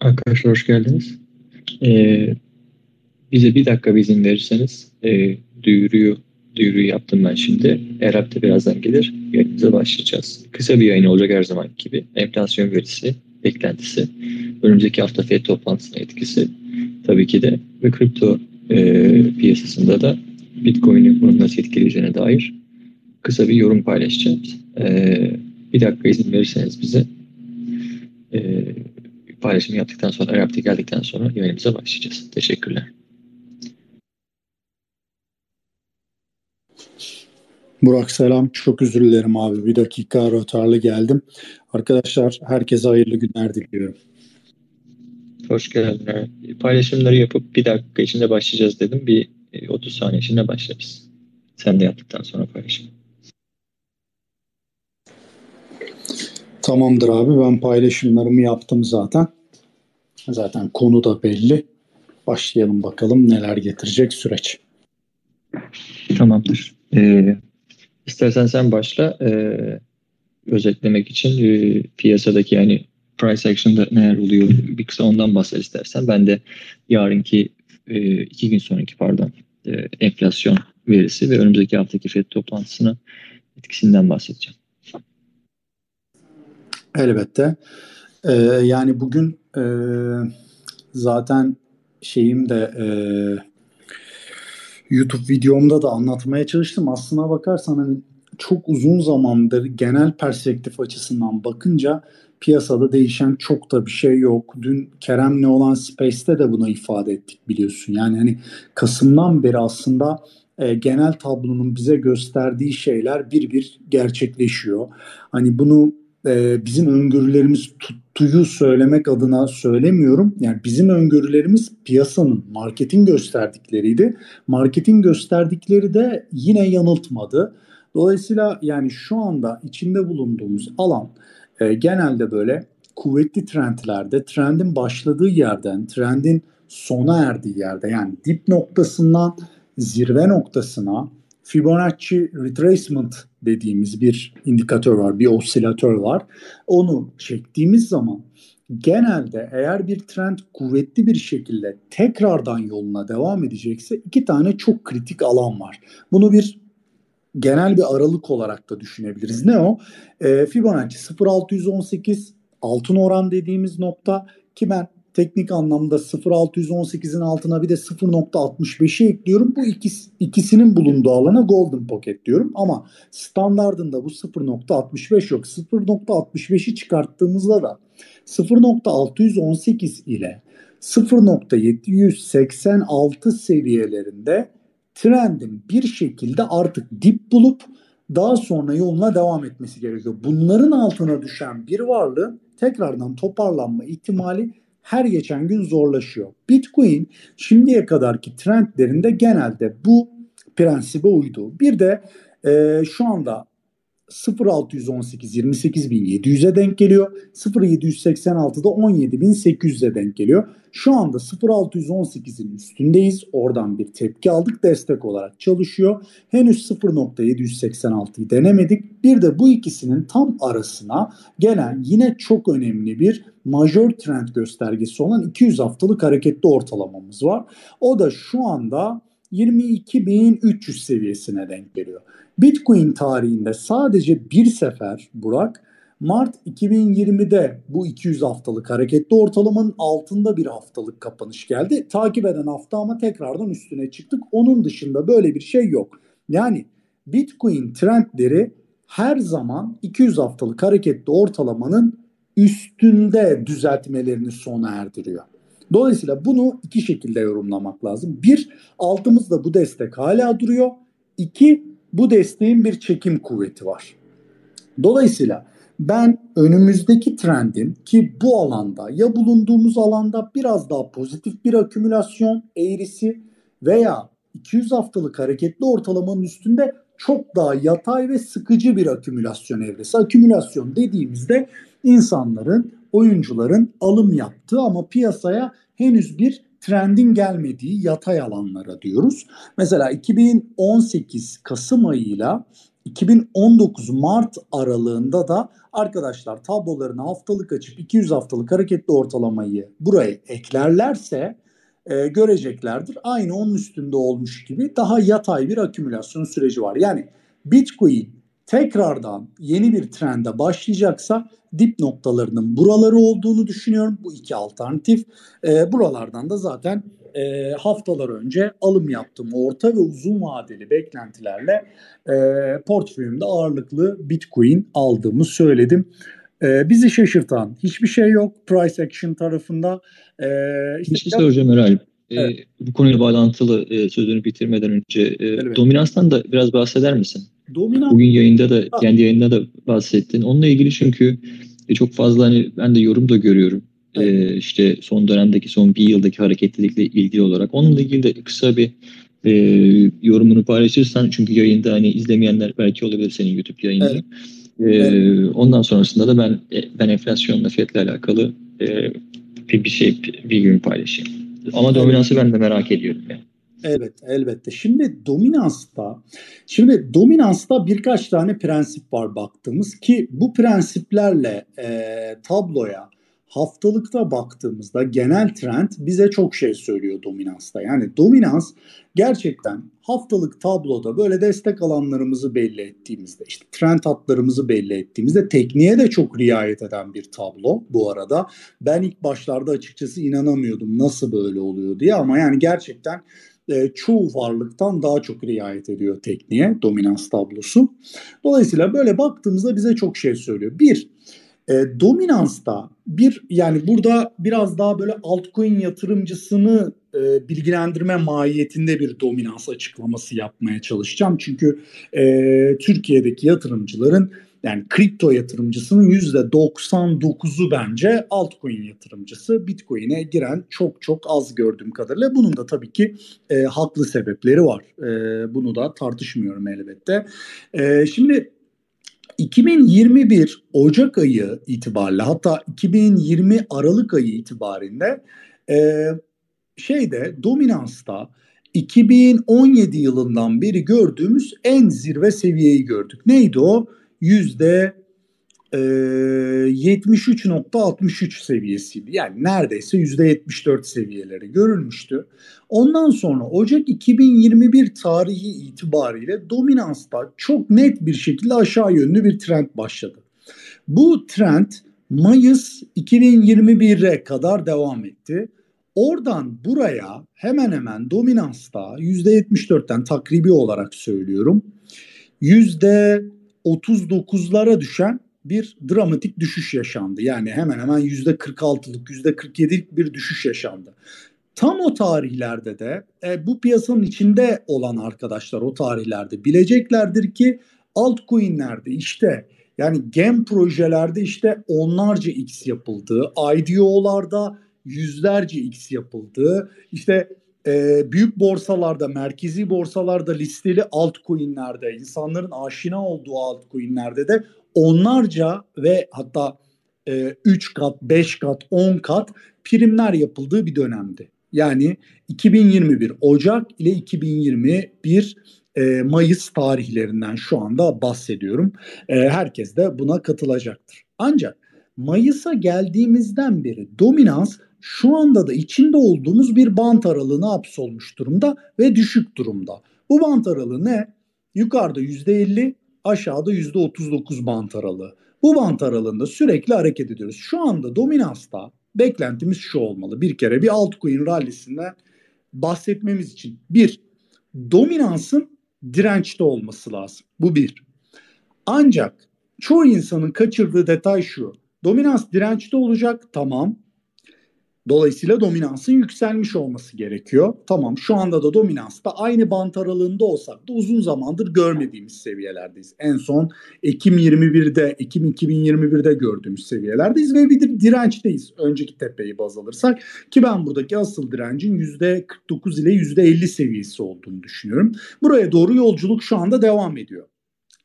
Arkadaşlar hoş geldiniz. Ee, bize bir dakika bir izin verirseniz e, duyuruyu duyuruyu yaptım ben şimdi. Erap da birazdan gelir. Yayınımıza başlayacağız. Kısa bir yayın olacak her zaman gibi. Enflasyon verisi, beklentisi, önümüzdeki hafta FED toplantısına etkisi tabii ki de ve kripto e, piyasasında da Bitcoin'i bunun nasıl etkileyeceğine dair kısa bir yorum paylaşacağız. E, bir dakika izin verirseniz bize e, paylaşım yaptıktan sonra, Arap'ta geldikten sonra yayınımıza başlayacağız. Teşekkürler. Burak selam. Çok özür dilerim abi. Bir dakika rötarlı geldim. Arkadaşlar herkese hayırlı günler diliyorum. Hoş geldin. Paylaşımları yapıp bir dakika içinde başlayacağız dedim. Bir 30 e, saniye içinde başlarız. Sen de yaptıktan sonra paylaşım. Tamamdır abi ben paylaşımlarımı yaptım zaten. Zaten konu da belli. Başlayalım bakalım neler getirecek süreç. Tamamdır. Ee, istersen sen başla. Ee, özetlemek için e, piyasadaki yani price action'da neler oluyor bir kısa ondan bahset istersen. Ben de yarınki e, iki gün sonraki pardon e, enflasyon verisi ve önümüzdeki haftaki FED toplantısına etkisinden bahsedeceğim. Elbette. Ee, yani bugün e, zaten şeyim de e, YouTube videomda da anlatmaya çalıştım. Aslına bakarsan hani çok uzun zamandır genel perspektif açısından bakınca piyasada değişen çok da bir şey yok. Dün Kerem'le olan Space'te de bunu ifade ettik biliyorsun. Yani hani Kasım'dan beri aslında e, genel tablonun bize gösterdiği şeyler bir bir gerçekleşiyor. Hani bunu e, bizim öngörülerimiz tuttuğu söylemek adına söylemiyorum. Yani bizim öngörülerimiz piyasanın, marketin gösterdikleriydi. Marketin gösterdikleri de yine yanıltmadı. Dolayısıyla yani şu anda içinde bulunduğumuz alan e, genelde böyle kuvvetli trendlerde, trendin başladığı yerden, trendin sona erdiği yerde yani dip noktasından zirve noktasına Fibonacci retracement dediğimiz bir indikatör var, bir osilatör var. Onu çektiğimiz zaman genelde eğer bir trend kuvvetli bir şekilde tekrardan yoluna devam edecekse iki tane çok kritik alan var. Bunu bir genel bir aralık olarak da düşünebiliriz. Ne o? E, Fibonacci 0.618 altın oran dediğimiz nokta ki ben teknik anlamda 0.618'in altına bir de 0.65'i ekliyorum. Bu ikisi, ikisinin bulunduğu alana Golden Pocket diyorum. Ama standardında bu 0.65 yok. 0.65'i çıkarttığımızda da 0.618 ile 0.786 seviyelerinde trendin bir şekilde artık dip bulup daha sonra yoluna devam etmesi gerekiyor. Bunların altına düşen bir varlığın tekrardan toparlanma ihtimali her geçen gün zorlaşıyor. Bitcoin şimdiye kadarki trendlerinde genelde bu prensibe uydu. Bir de e, şu anda 0618 28700'e denk geliyor. 0786'da 17800'e denk geliyor. Şu anda 0618'in üstündeyiz. Oradan bir tepki aldık. Destek olarak çalışıyor. Henüz 0.786'yı denemedik. Bir de bu ikisinin tam arasına gelen yine çok önemli bir majör trend göstergesi olan 200 haftalık hareketli ortalamamız var. O da şu anda 22.300 seviyesine denk geliyor. Bitcoin tarihinde sadece bir sefer Burak Mart 2020'de bu 200 haftalık hareketli ortalamanın altında bir haftalık kapanış geldi. Takip eden hafta ama tekrardan üstüne çıktık. Onun dışında böyle bir şey yok. Yani Bitcoin trendleri her zaman 200 haftalık hareketli ortalamanın üstünde düzeltmelerini sona erdiriyor. Dolayısıyla bunu iki şekilde yorumlamak lazım. Bir, altımızda bu destek hala duruyor. İki, bu desteğin bir çekim kuvveti var. Dolayısıyla ben önümüzdeki trendin ki bu alanda ya bulunduğumuz alanda biraz daha pozitif bir akümülasyon eğrisi veya 200 haftalık hareketli ortalamanın üstünde çok daha yatay ve sıkıcı bir akümülasyon evresi. Akümülasyon dediğimizde insanların, oyuncuların alım yaptığı ama piyasaya henüz bir trendin gelmediği yatay alanlara diyoruz. Mesela 2018 Kasım ayıyla 2019 Mart aralığında da arkadaşlar tablolarını haftalık açıp 200 haftalık hareketli ortalamayı buraya eklerlerse e, göreceklerdir. Aynı onun üstünde olmuş gibi daha yatay bir akümülasyon süreci var. Yani Bitcoin tekrardan yeni bir trende başlayacaksa dip noktalarının buraları olduğunu düşünüyorum. Bu iki alternatif. E, buralardan da zaten e, haftalar önce alım yaptım. Orta ve uzun vadeli beklentilerle e, portföyümde ağırlıklı Bitcoin aldığımı söyledim. E, bizi şaşırtan hiçbir şey yok price action tarafında. E, işte bir şey soracağım Eray. Ee, evet. E, bu konuyla bağlantılı e, sözünü bitirmeden önce e, evet. dominanstan da biraz bahseder misin? Dominans. Bugün yayında da ha. kendi yayında da bahsettin. Onunla ilgili çünkü e, çok fazla hani ben de yorum da görüyorum. E, evet. E, işte son dönemdeki son bir yıldaki hareketlilikle ilgili olarak. Onunla ilgili de kısa bir e, yorumunu paylaşırsan çünkü yayında hani izlemeyenler belki olabilir senin YouTube yayını. Evet. E, evet. Ondan sonrasında da ben e, ben enflasyonla fiyatla alakalı e, bir şey bir gün paylaşayım. Ama dominansı ben de merak ediyorum. Yani. Evet elbette. Şimdi dominansta şimdi dominansta birkaç tane prensip var baktığımız ki bu prensiplerle e, tabloya haftalıkta baktığımızda genel trend bize çok şey söylüyor dominansta. Yani dominans gerçekten haftalık tabloda böyle destek alanlarımızı belli ettiğimizde işte trend hatlarımızı belli ettiğimizde tekniğe de çok riayet eden bir tablo bu arada. Ben ilk başlarda açıkçası inanamıyordum nasıl böyle oluyor diye ama yani gerçekten e, çoğu varlıktan daha çok riayet ediyor tekniğe dominans tablosu. Dolayısıyla böyle baktığımızda bize çok şey söylüyor. Bir, e, dominansta bir yani burada biraz daha böyle altcoin yatırımcısını e, bilgilendirme mahiyetinde bir dominans açıklaması yapmaya çalışacağım. Çünkü e, Türkiye'deki yatırımcıların yani kripto yatırımcısının %99'u bence altcoin yatırımcısı. Bitcoin'e giren çok çok az gördüğüm kadarıyla. Bunun da tabii ki e, haklı sebepleri var. E, bunu da tartışmıyorum elbette. E, şimdi 2021 Ocak ayı itibariyle hatta 2020 Aralık ayı itibarinde e, şeyde dominansta 2017 yılından beri gördüğümüz en zirve seviyeyi gördük. Neydi o? Yüzde 73.63 seviyesiydi. Yani neredeyse %74 seviyeleri görülmüştü. Ondan sonra Ocak 2021 tarihi itibariyle dominansta çok net bir şekilde aşağı yönlü bir trend başladı. Bu trend Mayıs 2021'e kadar devam etti. Oradan buraya hemen hemen dominansta %74'ten takribi olarak söylüyorum. %39'lara düşen bir dramatik düşüş yaşandı. Yani hemen hemen %46'lık, %47'lik bir düşüş yaşandı. Tam o tarihlerde de e, bu piyasanın içinde olan arkadaşlar o tarihlerde bileceklerdir ki altcoin'lerde işte yani gem projelerde işte onlarca x yapıldığı, IDO'larda yüzlerce x yapıldığı, işte e, büyük borsalarda, merkezi borsalarda listeli altcoin'lerde, insanların aşina olduğu altcoin'lerde de onlarca ve hatta e, 3 kat, 5 kat, 10 kat primler yapıldığı bir dönemdi. Yani 2021 Ocak ile 2021 e, Mayıs tarihlerinden şu anda bahsediyorum. E, herkes de buna katılacaktır. Ancak Mayıs'a geldiğimizden beri dominans şu anda da içinde olduğumuz bir bant aralığına hapsolmuş durumda ve düşük durumda. Bu bant aralığı ne? Yukarıda %50, aşağıda %39 bant aralığı. Bu bant aralığında sürekli hareket ediyoruz. Şu anda dominansta beklentimiz şu olmalı. Bir kere bir altcoin rallisinden bahsetmemiz için. Bir, dominansın dirençte olması lazım. Bu bir. Ancak çoğu insanın kaçırdığı detay şu. Dominans dirençte olacak tamam Dolayısıyla dominansın yükselmiş olması gerekiyor. Tamam şu anda da dominansta aynı bant aralığında olsak da uzun zamandır görmediğimiz seviyelerdeyiz. En son Ekim 21'de, Ekim 2021'de gördüğümüz seviyelerdeyiz ve bir dirençteyiz. Önceki tepeyi baz alırsak ki ben buradaki asıl direncin %49 ile %50 seviyesi olduğunu düşünüyorum. Buraya doğru yolculuk şu anda devam ediyor.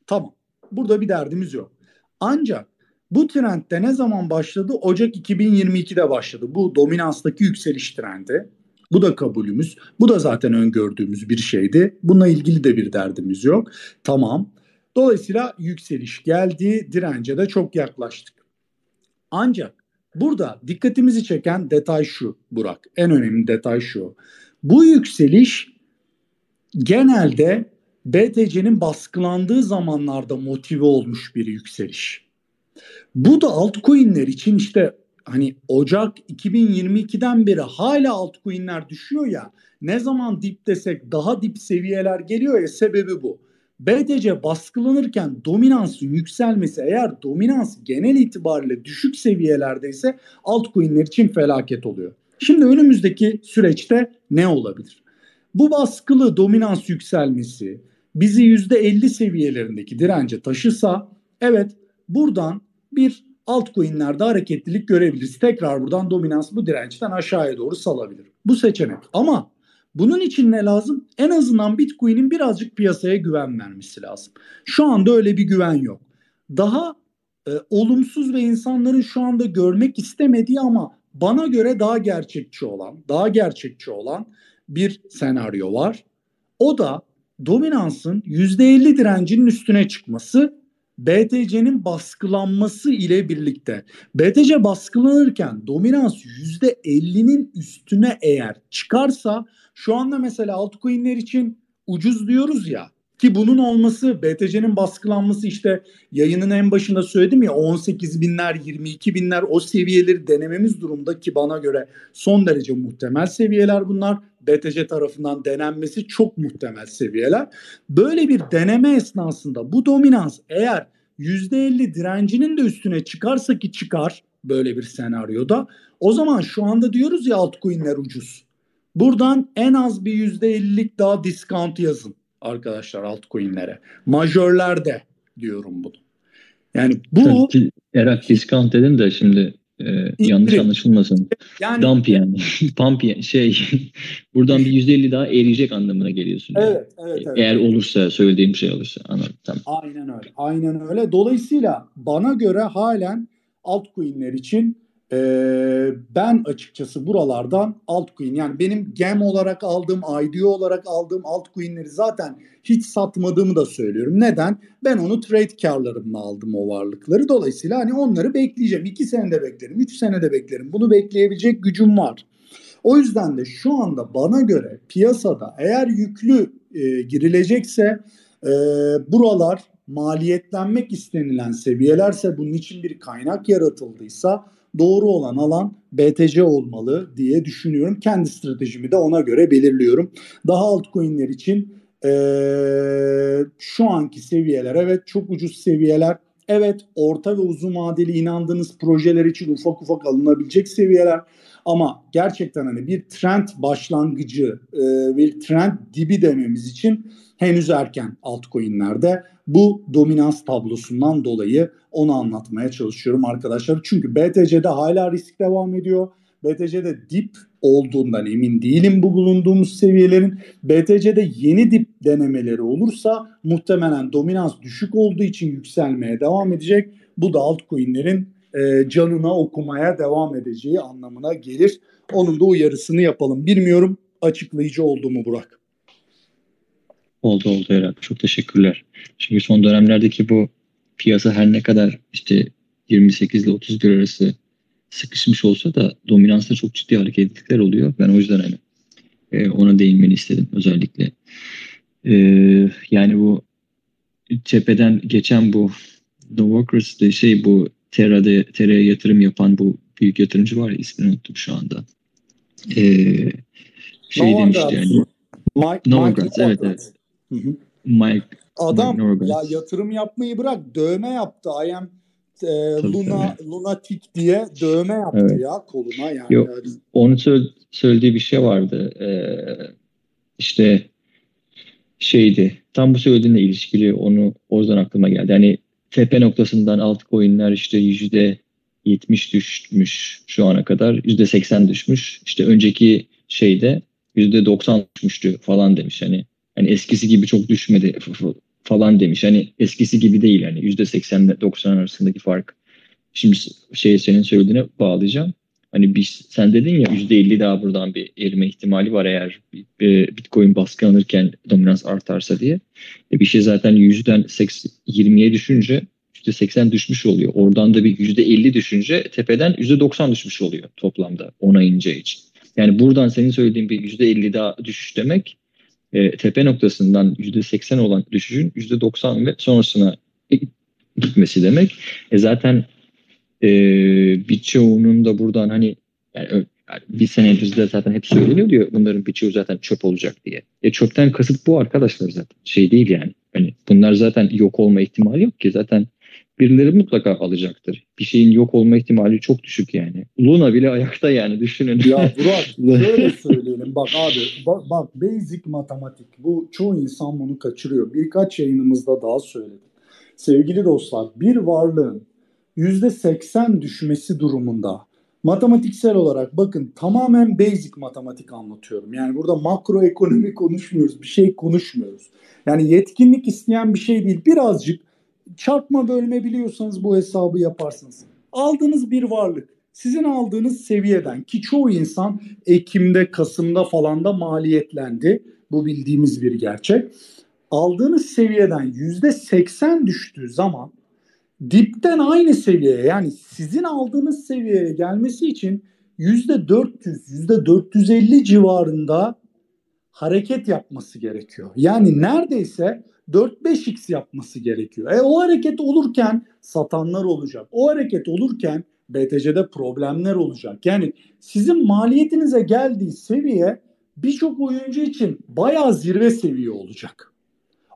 Tamam. Burada bir derdimiz yok. Ancak bu trendde ne zaman başladı? Ocak 2022'de başladı. Bu dominanstaki yükseliş trendi. Bu da kabulümüz. Bu da zaten öngördüğümüz bir şeydi. Bununla ilgili de bir derdimiz yok. Tamam. Dolayısıyla yükseliş geldi, dirence de çok yaklaştık. Ancak burada dikkatimizi çeken detay şu Burak. En önemli detay şu. Bu yükseliş genelde BTC'nin baskılandığı zamanlarda motive olmuş bir yükseliş. Bu da altcoin'ler için işte hani Ocak 2022'den beri hala altcoin'ler düşüyor ya. Ne zaman dip desek daha dip seviyeler geliyor ya sebebi bu. BTC baskılanırken dominansın yükselmesi eğer dominans genel itibariyle düşük seviyelerdeyse altcoin'ler için felaket oluyor. Şimdi önümüzdeki süreçte ne olabilir? Bu baskılı dominans yükselmesi bizi %50 seviyelerindeki dirence taşısa evet buradan bir altcoin'lerde hareketlilik görebiliriz. Tekrar buradan dominans bu dirençten aşağıya doğru salabilir. Bu seçenek. Ama bunun için ne lazım? En azından Bitcoin'in birazcık piyasaya güven vermesi lazım. Şu anda öyle bir güven yok. Daha e, olumsuz ve insanların şu anda görmek istemediği ama bana göre daha gerçekçi olan, daha gerçekçi olan bir senaryo var. O da dominansın %50 direncinin üstüne çıkması BTC'nin baskılanması ile birlikte BTC baskılanırken dominans %50'nin üstüne eğer çıkarsa şu anda mesela altcoin'ler için ucuz diyoruz ya ki bunun olması BTC'nin baskılanması işte yayının en başında söyledim ya 18 binler 22 binler o seviyeleri denememiz durumda ki bana göre son derece muhtemel seviyeler bunlar. BTC tarafından denenmesi çok muhtemel seviyeler. Böyle bir deneme esnasında bu dominans eğer %50 direncinin de üstüne çıkarsa ki çıkar böyle bir senaryoda o zaman şu anda diyoruz ya altcoin'ler ucuz. Buradan en az bir %50'lik daha discount yazın arkadaşlar altcoin'lere. Majörlerde diyorum bunu. Yani bu Erak discount dedin de şimdi e, yanlış anlaşılmasın. Yani, Dump yani. Pump yani. şey buradan bir %50 daha eriyecek anlamına geliyorsun. Evet, evet, evet. Eğer olursa söylediğim şey olursa anladım. Tamam. Aynen öyle. Aynen öyle. Dolayısıyla bana göre halen altcoin'ler için ben açıkçası buralardan altcoin yani benim gem olarak aldığım, IDO olarak aldığım altcoin'leri zaten hiç satmadığımı da söylüyorum. Neden? Ben onu trade karlarımla aldım o varlıkları. Dolayısıyla hani onları bekleyeceğim. 2 senede beklerim, 3 senede beklerim. Bunu bekleyebilecek gücüm var. O yüzden de şu anda bana göre piyasada eğer yüklü e, girilecekse e, buralar maliyetlenmek istenilen seviyelerse bunun için bir kaynak yaratıldıysa doğru olan alan BTC olmalı diye düşünüyorum. Kendi stratejimi de ona göre belirliyorum. Daha altcoin'ler için ee, şu anki seviyeler evet çok ucuz seviyeler. Evet orta ve uzun vadeli inandığınız projeler için ufak ufak alınabilecek seviyeler. Ama gerçekten hani bir trend başlangıcı, e, bir trend dibi dememiz için henüz erken altcoin'lerde. Bu dominans tablosundan dolayı onu anlatmaya çalışıyorum arkadaşlar. Çünkü BTC'de hala risk devam ediyor. BTC'de dip olduğundan emin değilim bu bulunduğumuz seviyelerin. BTC'de yeni dip denemeleri olursa muhtemelen dominans düşük olduğu için yükselmeye devam edecek. Bu da altcoin'lerin e, canına okumaya devam edeceği anlamına gelir. Onun da uyarısını yapalım. Bilmiyorum açıklayıcı oldu mu Burak? Oldu oldu herhalde. Çok teşekkürler. Çünkü son dönemlerdeki bu piyasa her ne kadar işte 28 ile 31 arası sıkışmış olsa da dominansta çok ciddi hareketlilikler oluyor. Ben o yüzden hani e, ona değinmeni istedim özellikle. E, yani bu cepheden geçen bu Workers'de şey bu Terra'da Terra'ya yatırım yapan bu büyük yatırımcı var ya ismini unuttum şu anda. E, şey no demişti yani. Mike, Novogratz, evet evet. Hı hı. Mike Adam Mike ya yatırım yapmayı bırak dövme yaptı. I am e, Luna lunatik diye dövme yaptı evet. ya koluna yani. Yok, onun söylediği bir şey vardı. Ee, işte şeydi. Tam bu söylediğinle ilişkili onu o yüzden aklıma geldi. Hani tepe noktasından altcoin'ler işte yüzde 70 düşmüş şu ana kadar. Yüzde 80 düşmüş. İşte önceki şeyde yüzde 90 düşmüştü falan demiş. Hani hani eskisi gibi çok düşmedi falan demiş. Hani eskisi gibi değil hani yüzde 80 ile 90 arasındaki fark. Şimdi şey senin söylediğine bağlayacağım. Hani bir, sen dedin ya %50 daha buradan bir erime ihtimali var eğer Bitcoin baskı alırken dominans artarsa diye. E bir şey zaten yüzden 20'ye düşünce %80 düşmüş oluyor. Oradan da bir %50 düşünce tepeden %90 düşmüş oluyor toplamda ona ince için. Yani buradan senin söylediğin bir %50 daha düşüş demek e, tepe noktasından %80 olan düşüşün %90 ve sonrasına gitmesi demek. E zaten e, birçoğunun da buradan hani yani, bir sene öncesinde zaten hep söyleniyor diyor bunların birçoğu zaten çöp olacak diye. E çöpten kasıt bu arkadaşlar zaten. Şey değil yani. Hani bunlar zaten yok olma ihtimali yok ki. Zaten birileri mutlaka alacaktır. Bir şeyin yok olma ihtimali çok düşük yani. Luna bile ayakta yani düşünün. Ya Burak şöyle söyleyelim. Bak abi bak, bak basic matematik. Bu çoğu insan bunu kaçırıyor. Birkaç yayınımızda daha söyledim. Sevgili dostlar bir varlığın %80 düşmesi durumunda matematiksel olarak bakın tamamen basic matematik anlatıyorum. Yani burada makro ekonomi konuşmuyoruz. Bir şey konuşmuyoruz. Yani yetkinlik isteyen bir şey değil. Birazcık çarpma bölme biliyorsanız bu hesabı yaparsınız. Aldığınız bir varlık sizin aldığınız seviyeden ki çoğu insan Ekim'de, Kasım'da falan da maliyetlendi. Bu bildiğimiz bir gerçek. Aldığınız seviyeden %80 düştüğü zaman dipten aynı seviyeye yani sizin aldığınız seviyeye gelmesi için %400, %450 civarında hareket yapması gerekiyor. Yani neredeyse 4-5x yapması gerekiyor. E o hareket olurken satanlar olacak. O hareket olurken BTC'de problemler olacak. Yani sizin maliyetinize geldiği seviye birçok oyuncu için bayağı zirve seviye olacak.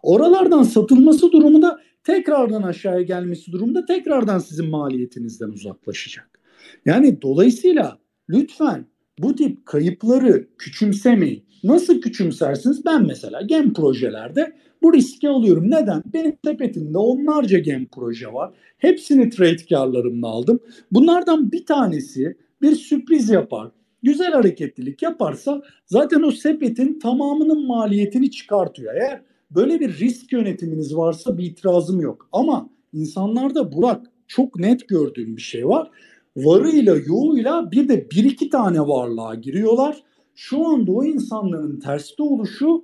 Oralardan satılması durumunda tekrardan aşağıya gelmesi durumunda tekrardan sizin maliyetinizden uzaklaşacak. Yani dolayısıyla lütfen bu tip kayıpları küçümsemeyin. Nasıl küçümsersiniz? Ben mesela gen projelerde bu riski alıyorum. Neden? Benim sepetimde onlarca gen proje var. Hepsini trade karlarımla aldım. Bunlardan bir tanesi bir sürpriz yapar. Güzel hareketlilik yaparsa zaten o sepetin tamamının maliyetini çıkartıyor. Eğer böyle bir risk yönetiminiz varsa bir itirazım yok. Ama insanlarda Burak çok net gördüğüm bir şey var. Varıyla yoğuyla bir de bir iki tane varlığa giriyorlar. Şu anda o insanların terste oluşu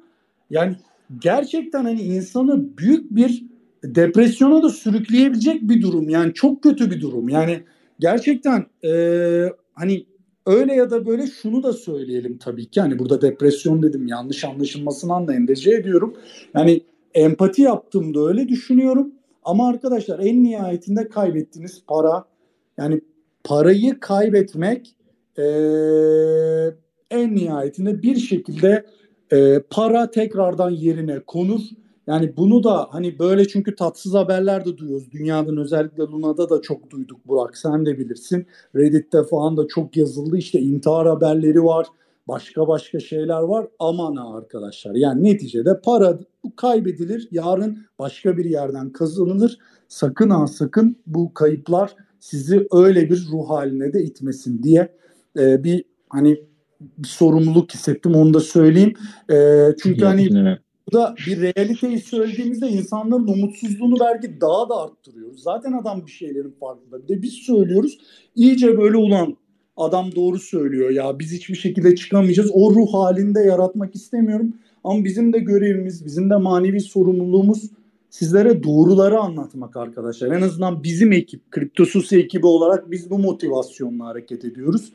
yani gerçekten hani insanı büyük bir depresyona da sürükleyebilecek bir durum. Yani çok kötü bir durum. Yani gerçekten e, hani öyle ya da böyle şunu da söyleyelim tabii ki. Hani burada depresyon dedim yanlış anlaşılmasından da endişe ediyorum. Yani empati yaptığımda öyle düşünüyorum. Ama arkadaşlar en nihayetinde kaybettiğiniz para yani parayı kaybetmek e, en nihayetinde bir şekilde e, para tekrardan yerine konur. Yani bunu da hani böyle çünkü tatsız haberler de duyuyoruz. Dünyadan özellikle Luna'da da çok duyduk Burak sen de bilirsin. Reddit'te falan da çok yazıldı. İşte intihar haberleri var. Başka başka şeyler var. Aman ha arkadaşlar. Yani neticede para kaybedilir. Yarın başka bir yerden kazanılır. Sakın ha sakın bu kayıplar sizi öyle bir ruh haline de itmesin diye e, bir hani bir sorumluluk hissettim onu da söyleyeyim. E, çünkü hani bu da bir realiteyi söylediğimizde insanların umutsuzluğunu belki daha da arttırıyoruz. Zaten adam bir şeylerin farkında. Bir de biz söylüyoruz. iyice böyle ulan adam doğru söylüyor ya biz hiçbir şekilde çıkamayacağız. O ruh halinde yaratmak istemiyorum. Ama bizim de görevimiz, bizim de manevi sorumluluğumuz sizlere doğruları anlatmak arkadaşlar. En azından bizim ekip, Kriptosus ekibi olarak biz bu motivasyonla hareket ediyoruz.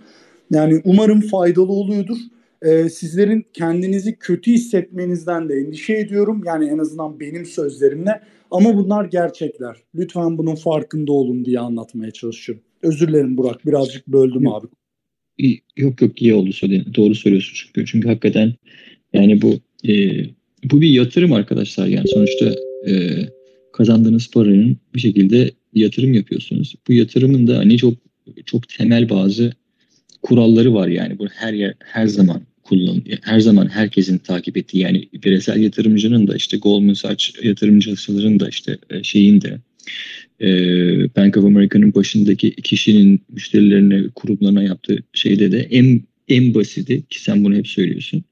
Yani umarım faydalı oluyordur. Ee, sizlerin kendinizi kötü hissetmenizden de endişe ediyorum. Yani en azından benim sözlerimle. Ama bunlar gerçekler. Lütfen bunun farkında olun diye anlatmaya çalışıyorum. Özür dilerim Burak. Birazcık böldüm yok, abi. Yok yok iyi oldu söylediğin. Doğru söylüyorsun çünkü. Çünkü hakikaten yani bu e, bu bir yatırım arkadaşlar. Yani sonuçta e, kazandığınız paranın bir şekilde yatırım yapıyorsunuz. Bu yatırımın da hani çok çok temel bazı kuralları var yani. Bu her yer her zaman kullan her zaman herkesin takip ettiği yani bireysel yatırımcının da işte Goldman Sachs yatırımcıların da işte e, şeyin de e, Bank of America'nın başındaki kişinin müşterilerine, kurumlarına yaptığı şeyde de en en basiti ki sen bunu hep söylüyorsun.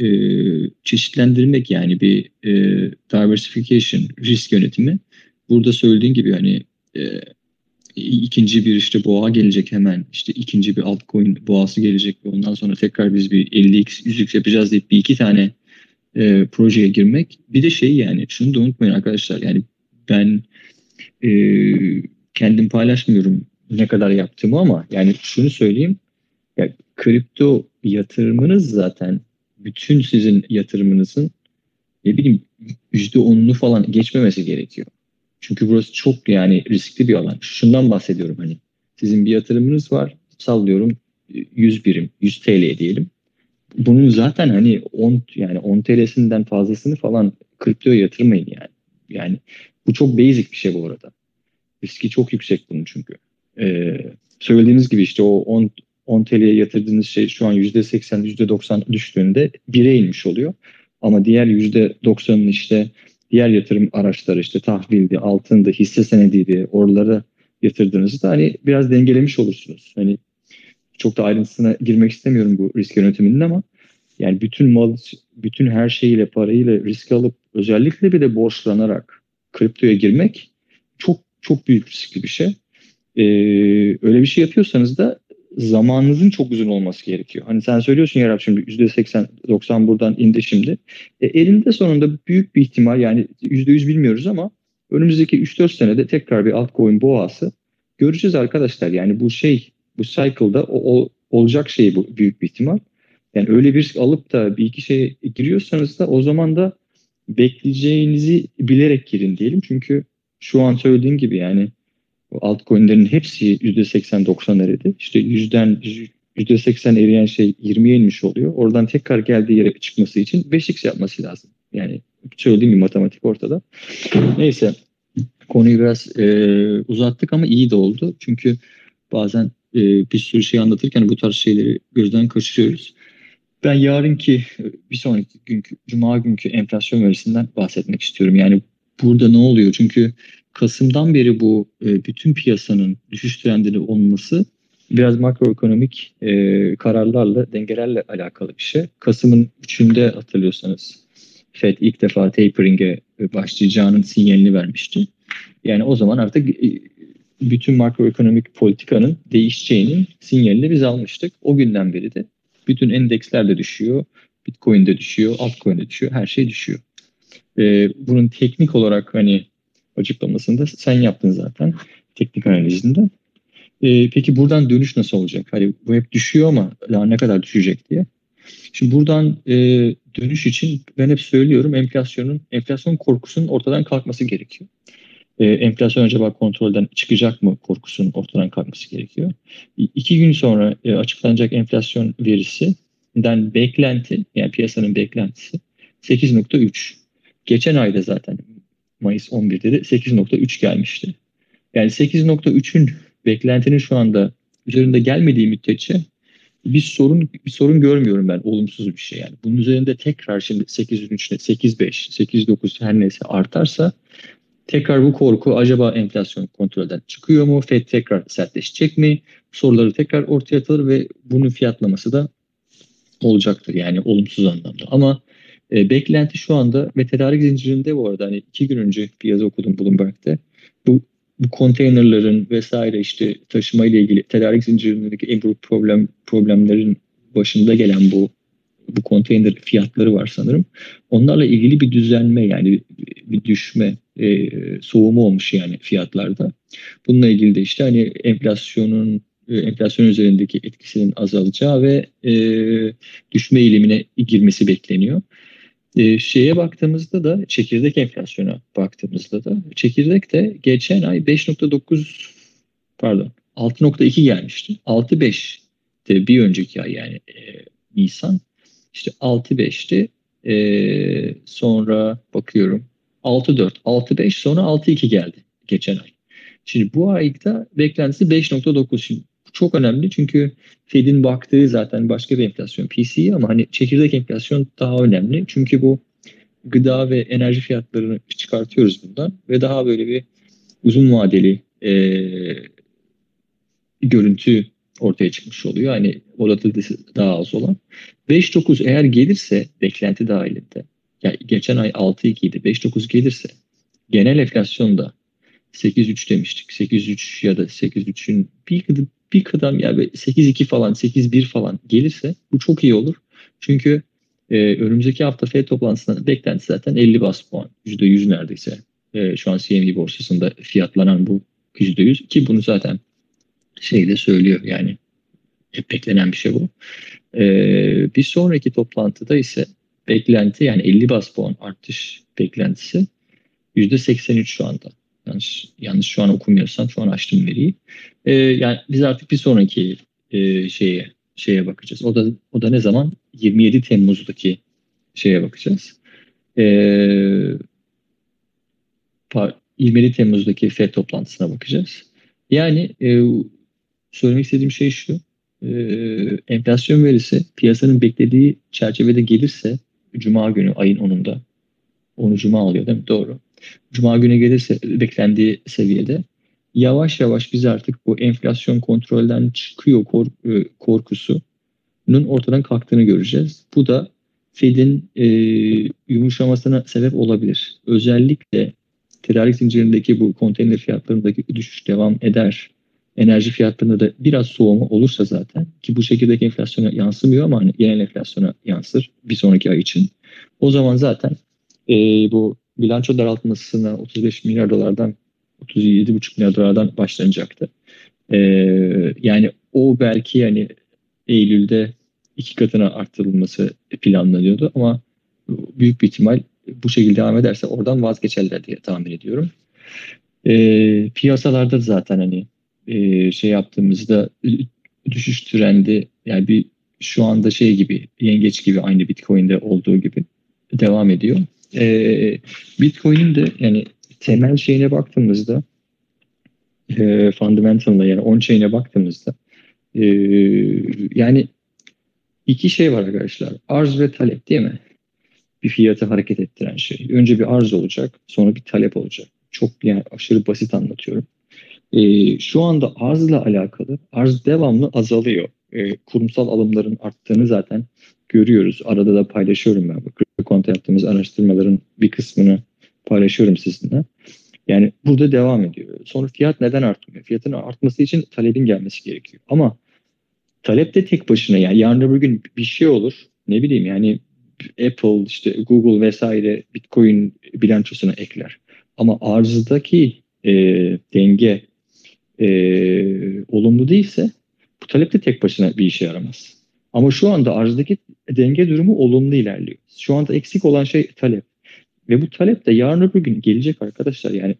E, çeşitlendirmek yani bir diversification risk yönetimi. Burada söylediğin gibi hani ikinci bir işte boğa gelecek hemen işte ikinci bir altcoin boğası gelecek ve ondan sonra tekrar biz bir 50x 100x yapacağız deyip bir iki tane e, projeye girmek bir de şey yani şunu da unutmayın arkadaşlar yani ben e, kendim paylaşmıyorum ne kadar yaptığımı ama yani şunu söyleyeyim ya kripto yatırımınız zaten bütün sizin yatırımınızın ne bileyim yüzde onunu falan geçmemesi gerekiyor. Çünkü burası çok yani riskli bir alan. Şundan bahsediyorum hani sizin bir yatırımınız var sallıyorum 100 birim 100 TL diyelim. Bunun zaten hani 10 yani 10 TL'sinden fazlasını falan kriptoya yatırmayın yani. Yani bu çok basic bir şey bu arada. Riski çok yüksek bunun çünkü. Ee, söylediğiniz gibi işte o 10 10 TL'ye yatırdığınız şey şu an %80, %90 düştüğünde 1'e inmiş oluyor. Ama diğer %90'ın işte diğer yatırım araçları işte tahvildi, altındı, hisse senediydi oralara yatırdığınızda hani biraz dengelemiş olursunuz. Hani çok da ayrıntısına girmek istemiyorum bu risk yönetiminin ama yani bütün mal, bütün her şeyiyle, parayla risk alıp özellikle bir de borçlanarak kriptoya girmek çok çok büyük riskli bir şey. Ee, öyle bir şey yapıyorsanız da zamanınızın çok uzun olması gerekiyor. Hani sen söylüyorsun ya şimdi %80-90 buradan indi şimdi. E, elinde sonunda büyük bir ihtimal yani %100 bilmiyoruz ama önümüzdeki 3-4 senede tekrar bir altcoin boğası göreceğiz arkadaşlar. Yani bu şey bu cycle'da o, o, olacak şey bu büyük bir ihtimal. Yani öyle bir alıp da bir iki şeye giriyorsanız da o zaman da bekleyeceğinizi bilerek girin diyelim. Çünkü şu an söylediğim gibi yani altcoin'lerin hepsi %80-90 eridi. İşte yüzden %80 eriyen şey 20'ye inmiş oluyor. Oradan tekrar geldiği yere çıkması için 5x yapması lazım. Yani söylediğim bir matematik ortada. Neyse konuyu biraz e, uzattık ama iyi de oldu. Çünkü bazen e, bir sürü şey anlatırken bu tarz şeyleri gözden kaçırıyoruz. Ben yarınki bir sonraki günkü cuma günkü enflasyon verisinden bahsetmek istiyorum. Yani burada ne oluyor? Çünkü Kasım'dan beri bu e, bütün piyasanın düşüş trendinde olması biraz makroekonomik e, kararlarla, dengelerle alakalı bir şey. Kasım'ın 3'ünde hatırlıyorsanız Fed ilk defa tapering'e başlayacağının sinyalini vermişti. Yani o zaman artık e, bütün makroekonomik politikanın değişeceğinin sinyalini biz almıştık. O günden beri de bütün endeksler de düşüyor, Bitcoin de düşüyor, altcoin de düşüyor, her şey düşüyor. Ee, bunun teknik olarak hani açıklamasını da sen yaptın zaten teknik analizinde. Ee, peki buradan dönüş nasıl olacak? Hani bu hep düşüyor ama daha ne kadar düşecek diye. Şimdi buradan e, dönüş için ben hep söylüyorum enflasyonun enflasyon korkusunun ortadan kalkması gerekiyor. E, enflasyon acaba kontrolden çıkacak mı korkusunun ortadan kalkması gerekiyor. İki gün sonra e, açıklanacak enflasyon verisinden beklenti yani piyasanın beklentisi 8.3. Geçen ayda zaten Mayıs 11'de de 8.3 gelmişti. Yani 8.3'ün beklentinin şu anda üzerinde gelmediği müddetçe bir sorun bir sorun görmüyorum ben olumsuz bir şey yani. Bunun üzerinde tekrar şimdi 8.3 8.5 8.9 her neyse artarsa tekrar bu korku acaba enflasyon kontrolden çıkıyor mu? Fed tekrar sertleşecek mi? Soruları tekrar ortaya atılır ve bunun fiyatlaması da olacaktır yani olumsuz anlamda. Ama e, beklenti şu anda ve tedarik zincirinde bu arada hani iki gün önce bir yazı okudum Bloomberg'de. Bu bu konteynerların vesaire işte taşıma ile ilgili tedarik zincirindeki en büyük problem problemlerin başında gelen bu bu konteyner fiyatları var sanırım. Onlarla ilgili bir düzenme yani bir düşme, e, soğumu olmuş yani fiyatlarda. Bununla ilgili de işte hani enflasyonun e, enflasyon üzerindeki etkisinin azalacağı ve e, düşme eğilimine girmesi bekleniyor. E, şeye baktığımızda da çekirdek enflasyona baktığımızda da çekirdek de geçen ay 5.9 pardon 6.2 gelmişti. 6.5 de bir önceki ay yani e, Nisan işte 6.5'ti. E, sonra bakıyorum 6.4, 6.5 sonra 6.2 geldi geçen ay. Şimdi bu ayda beklentisi 5.9. Şimdi çok önemli çünkü Fed'in baktığı zaten başka bir enflasyon PCE ama hani çekirdek enflasyon daha önemli. Çünkü bu gıda ve enerji fiyatlarını çıkartıyoruz bundan ve daha böyle bir uzun vadeli e, görüntü ortaya çıkmış oluyor. Hani volatilitesi daha az olan. 5.9 eğer gelirse beklenti dahilinde yani geçen ay 6.2 idi 5.9 gelirse genel enflasyon da 8.3 demiştik. 8.3 ya da 8.3'ün bir, bir kadam ya 8.2 falan 8.1 falan gelirse bu çok iyi olur. Çünkü e, önümüzdeki hafta Fed toplantısında beklenti zaten 50 bas puan. %100 neredeyse. E, şu an CME borsasında fiyatlanan bu %100 ki bunu zaten şeyde söylüyor yani hep beklenen bir şey bu. E, bir sonraki toplantıda ise beklenti yani 50 bas puan artış beklentisi %83 şu anda. Yanlış, yanlış şu an okumuyorsam şu an açtım veriyi. E, yani biz artık bir sonraki e, şeye şeye bakacağız. O da o da ne zaman? 27 Temmuz'daki şeye bakacağız. E, 27 Temmuz'daki FED toplantısına bakacağız. Yani e, söylemek istediğim şey şu. E, enflasyon verisi piyasanın beklediği çerçevede gelirse Cuma günü ayın 10'unda onu Cuma alıyor değil mi? Doğru. Cuma günü gelirse beklendiği seviyede yavaş yavaş biz artık bu enflasyon kontrolden çıkıyor kork- e, korkusunun ortadan kalktığını göreceğiz. Bu da Fed'in e, yumuşamasına sebep olabilir. Özellikle tedarik zincirindeki bu konteyner fiyatlarındaki düşüş devam eder. Enerji fiyatlarında da biraz soğuma olursa zaten ki bu şekilde enflasyona yansımıyor ama hani genel enflasyona yansır bir sonraki ay için. O zaman zaten e, bu bilanço daraltmasına 35 milyar dolardan 37,5 milyar dolardan başlanacaktı. E, yani o belki yani Eylül'de iki katına arttırılması planlanıyordu ama büyük bir ihtimal bu şekilde devam ederse oradan vazgeçerler diye tahmin ediyorum. E, piyasalarda zaten hani e, şey yaptığımızda düşüş trendi yani bir şu anda şey gibi yengeç gibi aynı Bitcoin'de olduğu gibi devam ediyor. E, Bitcoin'in de yani temel şeyine baktığımızda e, fundamental'ına yani on-chain'e baktığımızda e, yani iki şey var arkadaşlar. Arz ve talep değil mi? Bir fiyatı hareket ettiren şey. Önce bir arz olacak, sonra bir talep olacak. Çok yani aşırı basit anlatıyorum. E, şu anda arzla alakalı arz devamlı azalıyor. E, kurumsal alımların arttığını zaten görüyoruz. Arada da paylaşıyorum ben. Bu konta yaptığımız araştırmaların bir kısmını paylaşıyorum sizinle. Yani burada devam ediyor. Sonra fiyat neden artmıyor? Fiyatın artması için talebin gelmesi gerekiyor. Ama talep de tek başına yani yarın öbür gün bir şey olur. Ne bileyim yani Apple, işte Google vesaire Bitcoin bilançosuna ekler. Ama arzdaki e, denge e, olumlu değilse bu talep de tek başına bir işe yaramaz. Ama şu anda arzdaki denge durumu olumlu ilerliyor. Şu anda eksik olan şey talep. Ve bu talep de yarın öbür gün gelecek arkadaşlar. Yani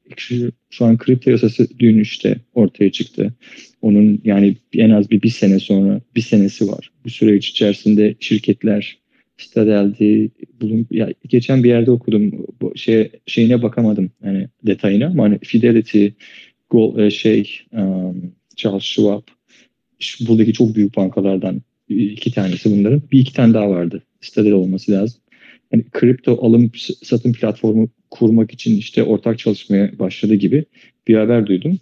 şu, an kripto yasası dün işte ortaya çıktı. Onun yani en az bir, bir sene sonra bir senesi var. Bu süreç içerisinde şirketler Stadel'di, bulun, ya geçen bir yerde okudum. Bu şey şeyine bakamadım yani detayına ama hani Fidelity, Gold, e, şey um, Charles Schwab buradaki çok büyük bankalardan iki tanesi bunların. Bir iki tane daha vardı. Stadel olması lazım. Yani kripto alım satım platformu kurmak için işte ortak çalışmaya başladı gibi bir haber duydum.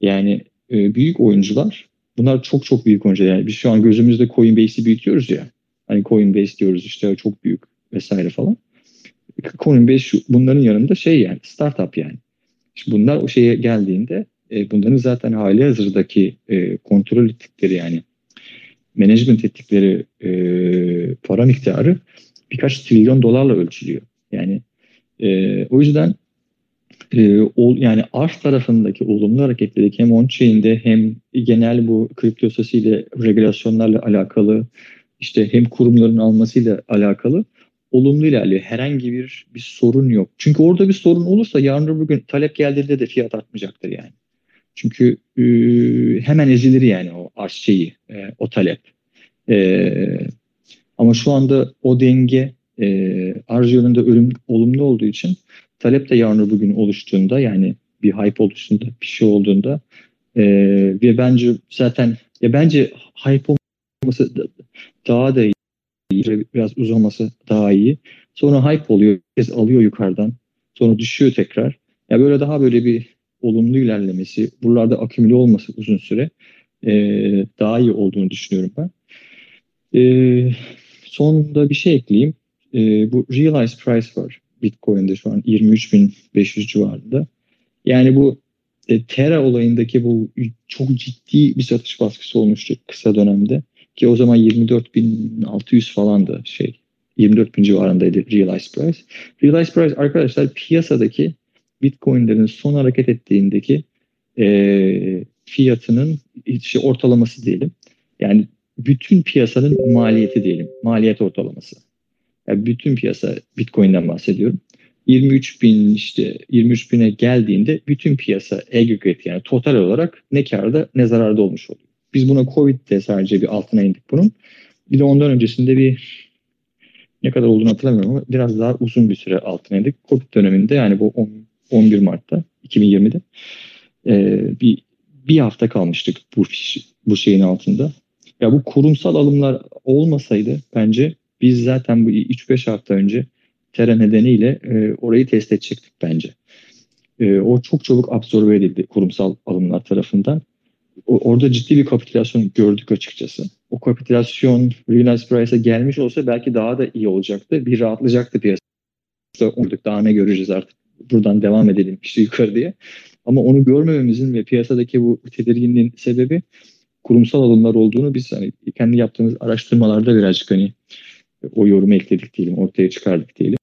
Yani e, büyük oyuncular bunlar çok çok büyük oyuncular. Yani biz şu an gözümüzde Coinbase'i büyütüyoruz ya. Hani Coinbase diyoruz işte çok büyük vesaire falan. Coinbase şu, bunların yanında şey yani startup yani. Şimdi bunlar o şeye geldiğinde e, bunların zaten hali hazırdaki e, kontrol ettikleri yani management ettikleri e, para miktarı birkaç trilyon dolarla ölçülüyor. Yani e, o yüzden e, ol, yani arz tarafındaki olumlu hareketlilik hem on-chain'de hem genel bu kripto ile regülasyonlarla alakalı işte hem kurumların almasıyla alakalı olumlu ilerliyor. Herhangi bir bir sorun yok. Çünkü orada bir sorun olursa yarın öbür gün talep geldiğinde de fiyat artmayacaktır yani. Çünkü e, hemen ezilir yani o arz şeyi, e, o talep. E, ama şu anda o denge e, arz yönünde ölüm, olumlu olduğu için talep de yarın öbür gün oluştuğunda yani bir hype oluştuğunda bir şey olduğunda e, ve bence zaten ya bence hype olması daha da iyi biraz uzaması daha iyi. Sonra hype oluyor, alıyor yukarıdan. Sonra düşüyor tekrar. Ya böyle daha böyle bir olumlu ilerlemesi, buralarda akümüle olması uzun süre e, daha iyi olduğunu düşünüyorum ben. E, sonunda bir şey ekleyeyim. E, bu realized price var Bitcoin'de şu an 23.500 civarında. Yani bu e, Terra olayındaki bu çok ciddi bir satış baskısı olmuştu kısa dönemde. Ki o zaman 24.600 falandı şey. 24 bin civarındaydı Realized Price. Realized Price arkadaşlar piyasadaki Bitcoin'lerin son hareket ettiğindeki e, fiyatının işte ortalaması diyelim. Yani bütün piyasanın maliyeti diyelim. Maliyet ortalaması. Yani bütün piyasa Bitcoin'den bahsediyorum. 23 bin işte 23 bine geldiğinde bütün piyasa aggregate yani total olarak ne karda ne zararda olmuş oluyor. Biz buna Covid'de sadece bir altına indik bunun. Bir de ondan öncesinde bir ne kadar olduğunu hatırlamıyorum ama biraz daha uzun bir süre altına indik. Covid döneminde yani bu 10, 11 Mart'ta 2020'de e, bir bir hafta kalmıştık bu bu şeyin altında. Ya bu kurumsal alımlar olmasaydı bence biz zaten bu 3-5 hafta önce Terra nedeniyle e, orayı test edecektik bence. E, o çok çabuk absorbe edildi kurumsal alımlar tarafından. O, orada ciddi bir kapitülasyon gördük açıkçası. O kapitülasyon Realize Price'a gelmiş olsa belki daha da iyi olacaktı. Bir rahatlayacaktı piyasa. Daha ne göreceğiz artık. Buradan devam edelim işte yukarı diye. Ama onu görmememizin ve piyasadaki bu tedirginliğin sebebi kurumsal alımlar olduğunu biz hani kendi yaptığımız araştırmalarda birazcık hani o yorumu ekledik diyelim, ortaya çıkardık diyelim.